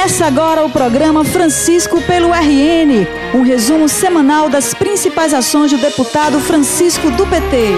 Começa agora o programa Francisco pelo RN, um resumo semanal das principais ações do deputado Francisco do PT.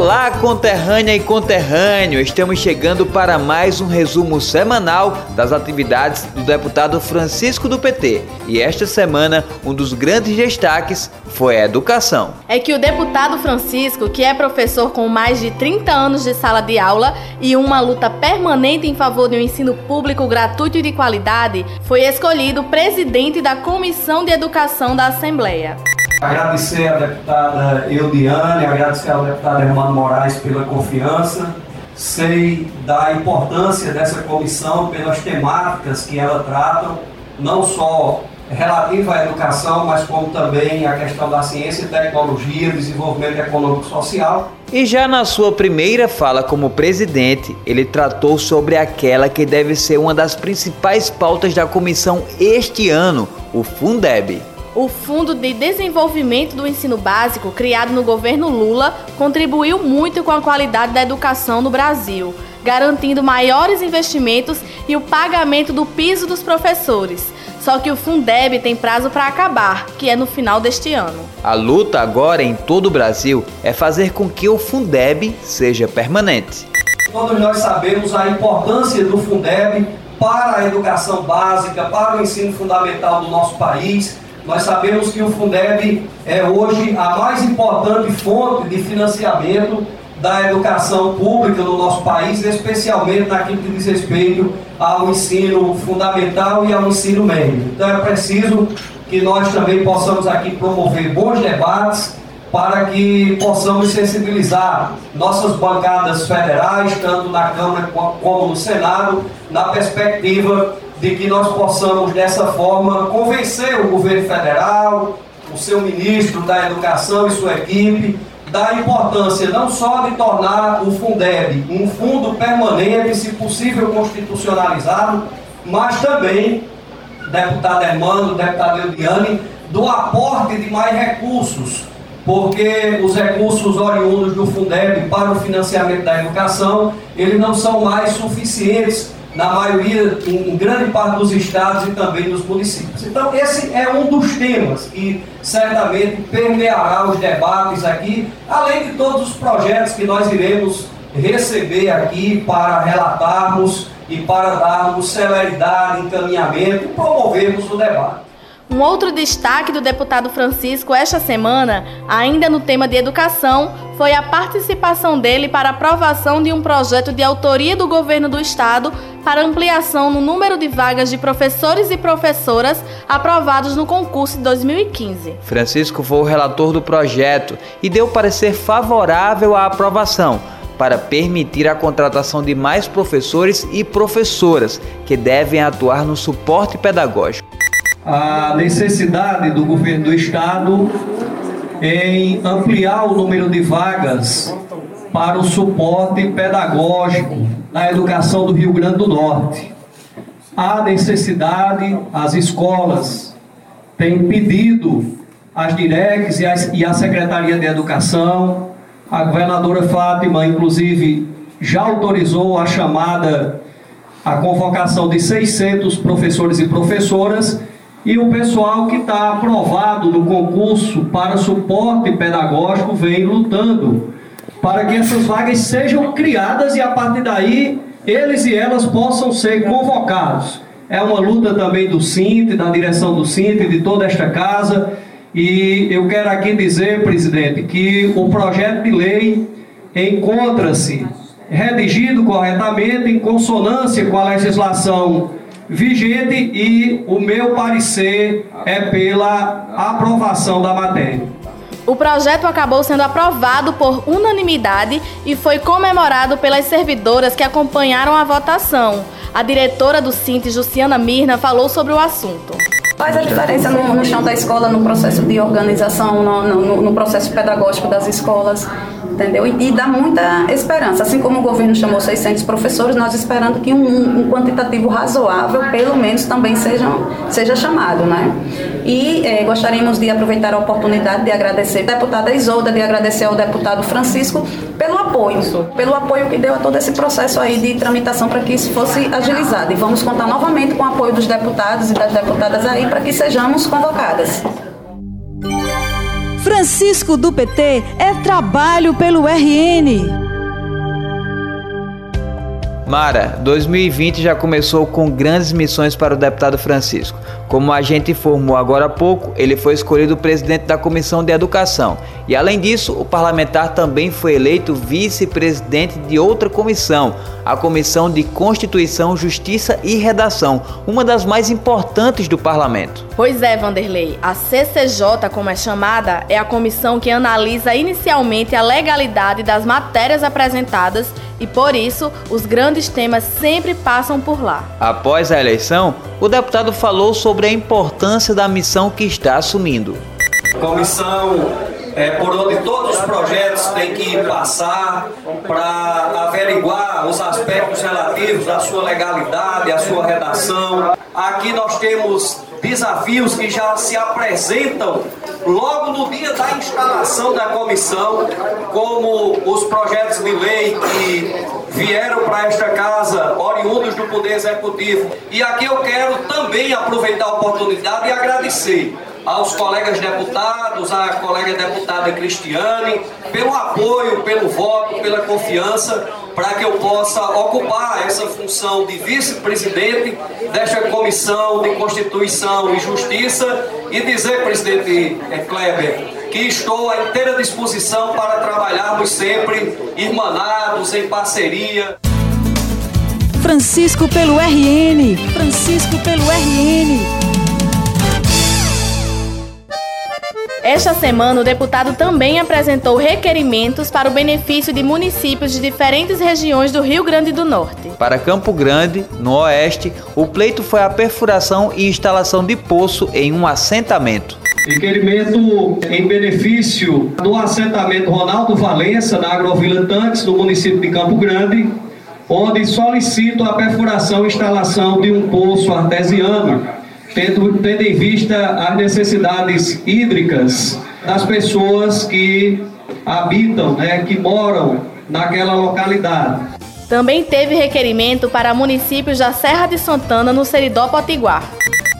Olá, conterrânea e conterrâneo! Estamos chegando para mais um resumo semanal das atividades do deputado Francisco do PT. E esta semana, um dos grandes destaques foi a educação. É que o deputado Francisco, que é professor com mais de 30 anos de sala de aula e uma luta permanente em favor de um ensino público gratuito e de qualidade, foi escolhido presidente da Comissão de Educação da Assembleia. Agradecer à deputada Eudiane, agradecer ao deputado Hermano Moraes pela confiança. Sei da importância dessa comissão pelas temáticas que ela trata, não só relativa à educação, mas como também a questão da ciência e tecnologia, desenvolvimento econômico e social. E já na sua primeira fala como presidente, ele tratou sobre aquela que deve ser uma das principais pautas da comissão este ano, o Fundeb. O Fundo de Desenvolvimento do Ensino Básico, criado no governo Lula, contribuiu muito com a qualidade da educação no Brasil, garantindo maiores investimentos e o pagamento do piso dos professores. Só que o Fundeb tem prazo para acabar, que é no final deste ano. A luta agora em todo o Brasil é fazer com que o Fundeb seja permanente. Todos nós sabemos a importância do Fundeb para a educação básica, para o ensino fundamental do nosso país nós sabemos que o Fundeb é hoje a mais importante fonte de financiamento da educação pública no nosso país, especialmente naquilo que diz respeito ao ensino fundamental e ao ensino médio. Então é preciso que nós também possamos aqui promover bons debates para que possamos sensibilizar nossas bancadas federais, tanto na Câmara como no Senado, na perspectiva de que nós possamos, dessa forma, convencer o governo federal, o seu ministro da Educação e sua equipe, da importância não só de tornar o Fundeb um fundo permanente, se possível constitucionalizado, mas também, deputado Hermano, deputado Eudiane, do aporte de mais recursos, porque os recursos oriundos do Fundeb para o financiamento da educação, eles não são mais suficientes na maioria, em, grande parte dos estados e também dos municípios. Então, esse é um dos temas que certamente permeará os debates aqui, além de todos os projetos que nós iremos receber aqui para relatarmos e para darmos celeridade, encaminhamento e promovermos o debate. Um outro destaque do deputado Francisco esta semana, ainda no tema de educação, foi a participação dele para aprovação de um projeto de autoria do governo do estado para ampliação no número de vagas de professores e professoras aprovados no concurso de 2015. Francisco foi o relator do projeto e deu parecer favorável à aprovação para permitir a contratação de mais professores e professoras que devem atuar no suporte pedagógico a necessidade do governo do estado em ampliar o número de vagas para o suporte pedagógico na educação do Rio Grande do Norte. Há necessidade, as escolas têm pedido às DIRECs e, à Secretaria de Educação, a governadora Fátima, inclusive, já autorizou a chamada, a convocação de 600 professores e professoras e o pessoal que está aprovado no concurso para suporte pedagógico vem lutando para que essas vagas sejam criadas e a partir daí eles e elas possam ser convocados. É uma luta também do CINT, da direção do CINT, de toda esta casa. E eu quero aqui dizer, presidente, que o projeto de lei encontra-se redigido corretamente, em consonância com a legislação vigente e o meu parecer é pela aprovação da matéria. O projeto acabou sendo aprovado por unanimidade e foi comemorado pelas servidoras que acompanharam a votação. A diretora do Cinti, Juciana Mirna, falou sobre o assunto. Faz a diferença no, no chão da escola, no processo de organização, no, no, no processo pedagógico das escolas entendeu? E, e, dá muita esperança. Assim como o governo chamou 600 professores, nós esperando que um, um quantitativo razoável, pelo menos, também seja, seja chamado, né? E é, gostaríamos de aproveitar a oportunidade de agradecer a deputada Isolda, de agradecer ao deputado Francisco pelo apoio, pelo apoio que deu a todo esse processo aí de tramitação para que isso fosse agilizado. E vamos contar novamente com o apoio dos deputados e das deputadas aí para que sejamos convocadas. Francisco do PT é trabalho pelo RN. Mara, 2020 já começou com grandes missões para o deputado Francisco. Como a gente informou agora há pouco, ele foi escolhido presidente da Comissão de Educação. E além disso, o parlamentar também foi eleito vice-presidente de outra comissão, a Comissão de Constituição, Justiça e Redação, uma das mais importantes do parlamento. Pois é, Vanderlei. A CCJ, como é chamada, é a comissão que analisa inicialmente a legalidade das matérias apresentadas e por isso os grandes temas sempre passam por lá. Após a eleição, o deputado falou sobre a importância da missão que está assumindo. Comissão é, por onde todos os projetos têm que passar para averiguar os aspectos relativos à sua legalidade, à sua redação. Aqui nós temos desafios que já se apresentam logo no dia da instalação da comissão, como os projetos de lei que vieram para esta casa, oriundos do Poder Executivo. E aqui eu quero também aproveitar a oportunidade e agradecer aos colegas deputados, à colega deputada Cristiane, pelo apoio, pelo voto, pela confiança, para que eu possa ocupar essa função de vice-presidente desta Comissão de Constituição e Justiça e dizer, presidente eh, Kleber, que estou à inteira disposição para trabalharmos sempre irmanados, em parceria. Francisco pelo RN, Francisco pelo RN. Esta semana, o deputado também apresentou requerimentos para o benefício de municípios de diferentes regiões do Rio Grande do Norte. Para Campo Grande, no oeste, o pleito foi a perfuração e instalação de poço em um assentamento. Requerimento em benefício do assentamento Ronaldo Valença, na Agrovila Tanques, no município de Campo Grande, onde solicito a perfuração e instalação de um poço artesiano tendo, tendo em vista as necessidades hídricas das pessoas que habitam, né, que moram naquela localidade. Também teve requerimento para municípios da Serra de Santana, no Seridó Potiguar.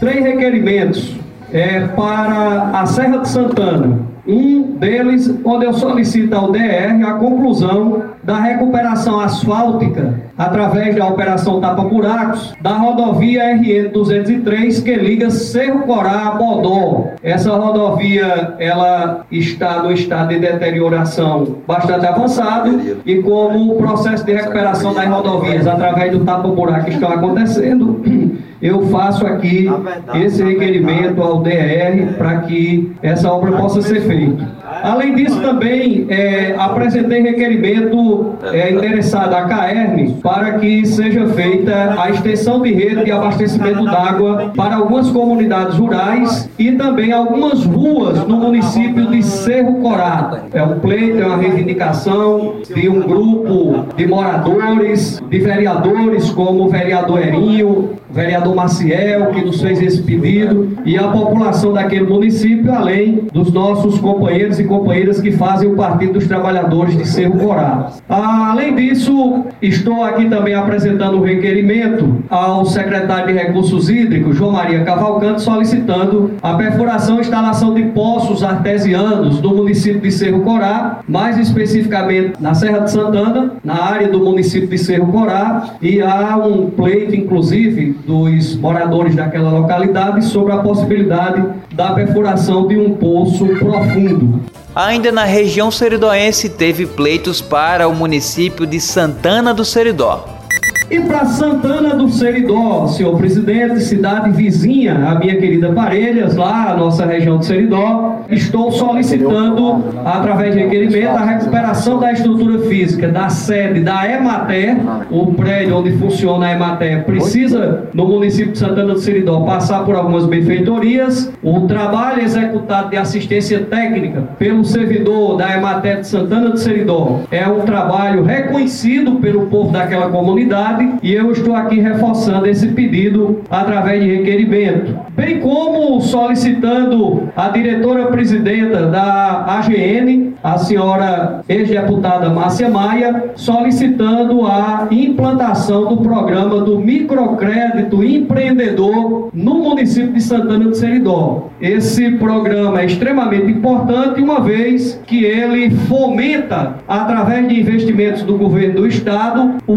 Três requerimentos é, para a Serra de Santana. Um deles, onde eu solicito ao DR a conclusão da recuperação asfáltica através da operação Tapa Buracos da rodovia RN 203 que liga Cerro Corá a Bodó. Essa rodovia ela está no estado de deterioração bastante avançado e como o processo de recuperação das rodovias através do Tapa Buraco está acontecendo, eu faço aqui esse requerimento ao DR para que essa obra possa ser feita. Além disso, também é, apresentei requerimento é, endereçado à CAERN para que seja feita a extensão de rede de abastecimento d'água para algumas comunidades rurais e também algumas ruas no município de Cerro Corá. É um pleito, é uma reivindicação de um grupo de moradores, de vereadores como o vereador Erinho, o vereador Maciel, que nos fez esse pedido, e a população daquele município, além dos nossos companheiros e companheiras que fazem o Partido dos Trabalhadores de Cerro Corá. Além disso, estou aqui também apresentando o um requerimento ao secretário de Recursos Hídricos, João Maria Cavalcante, solicitando a perfuração e instalação de poços artesianos no município de Cerro Corá, mais especificamente na Serra de Santana, na área do município de Cerro Corá, e há um pleito, inclusive, dos moradores daquela localidade sobre a possibilidade da perfuração de um poço profundo. Ainda na região seridoense teve pleitos para o município de Santana do Seridó. E para Santana do Seridó, senhor presidente, cidade vizinha, a minha querida Parelhas, lá, a nossa região de Seridó, estou solicitando, através de requerimento, a recuperação da estrutura física da sede da Emater, o prédio onde funciona a Emater precisa, no município de Santana do Seridó, passar por algumas benfeitorias. O trabalho executado de assistência técnica pelo servidor da Emater de Santana do Seridó é um trabalho reconhecido pelo povo daquela comunidade e eu estou aqui reforçando esse pedido através de requerimento. Bem como solicitando a diretora-presidenta da AGN, a senhora ex-deputada Márcia Maia, solicitando a implantação do programa do microcrédito empreendedor no município de Santana do Seridó. Esse programa é extremamente importante, uma vez que ele fomenta, através de investimentos do governo do estado, o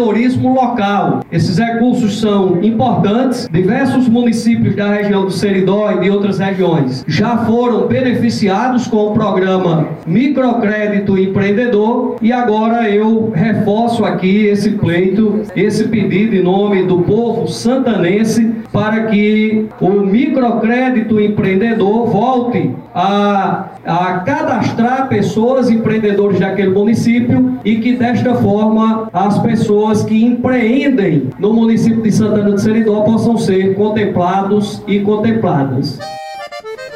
empreendedorismo local. Esses recursos são importantes. Diversos municípios da região do Seridó e de outras regiões já foram beneficiados com o programa Microcrédito Empreendedor e agora eu reforço aqui esse pleito, esse pedido em nome do povo santanense para que o microcrédito empreendedor volte a, a cadastrar pessoas, empreendedores daquele município e que desta forma as pessoas que empreendem no município de Santana do Seridó possam ser contemplados e contempladas.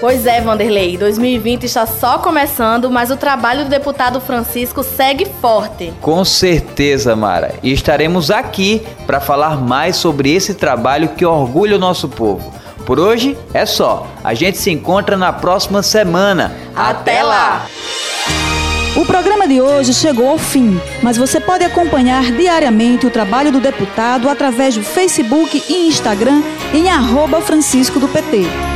Pois é, Vanderlei, 2020 está só começando, mas o trabalho do deputado Francisco segue forte. Com certeza, Mara. E estaremos aqui para falar mais sobre esse trabalho que orgulha o nosso povo. Por hoje é só. A gente se encontra na próxima semana. Até lá! O programa de hoje chegou ao fim, mas você pode acompanhar diariamente o trabalho do deputado através do Facebook e Instagram em arroba Francisco do PT.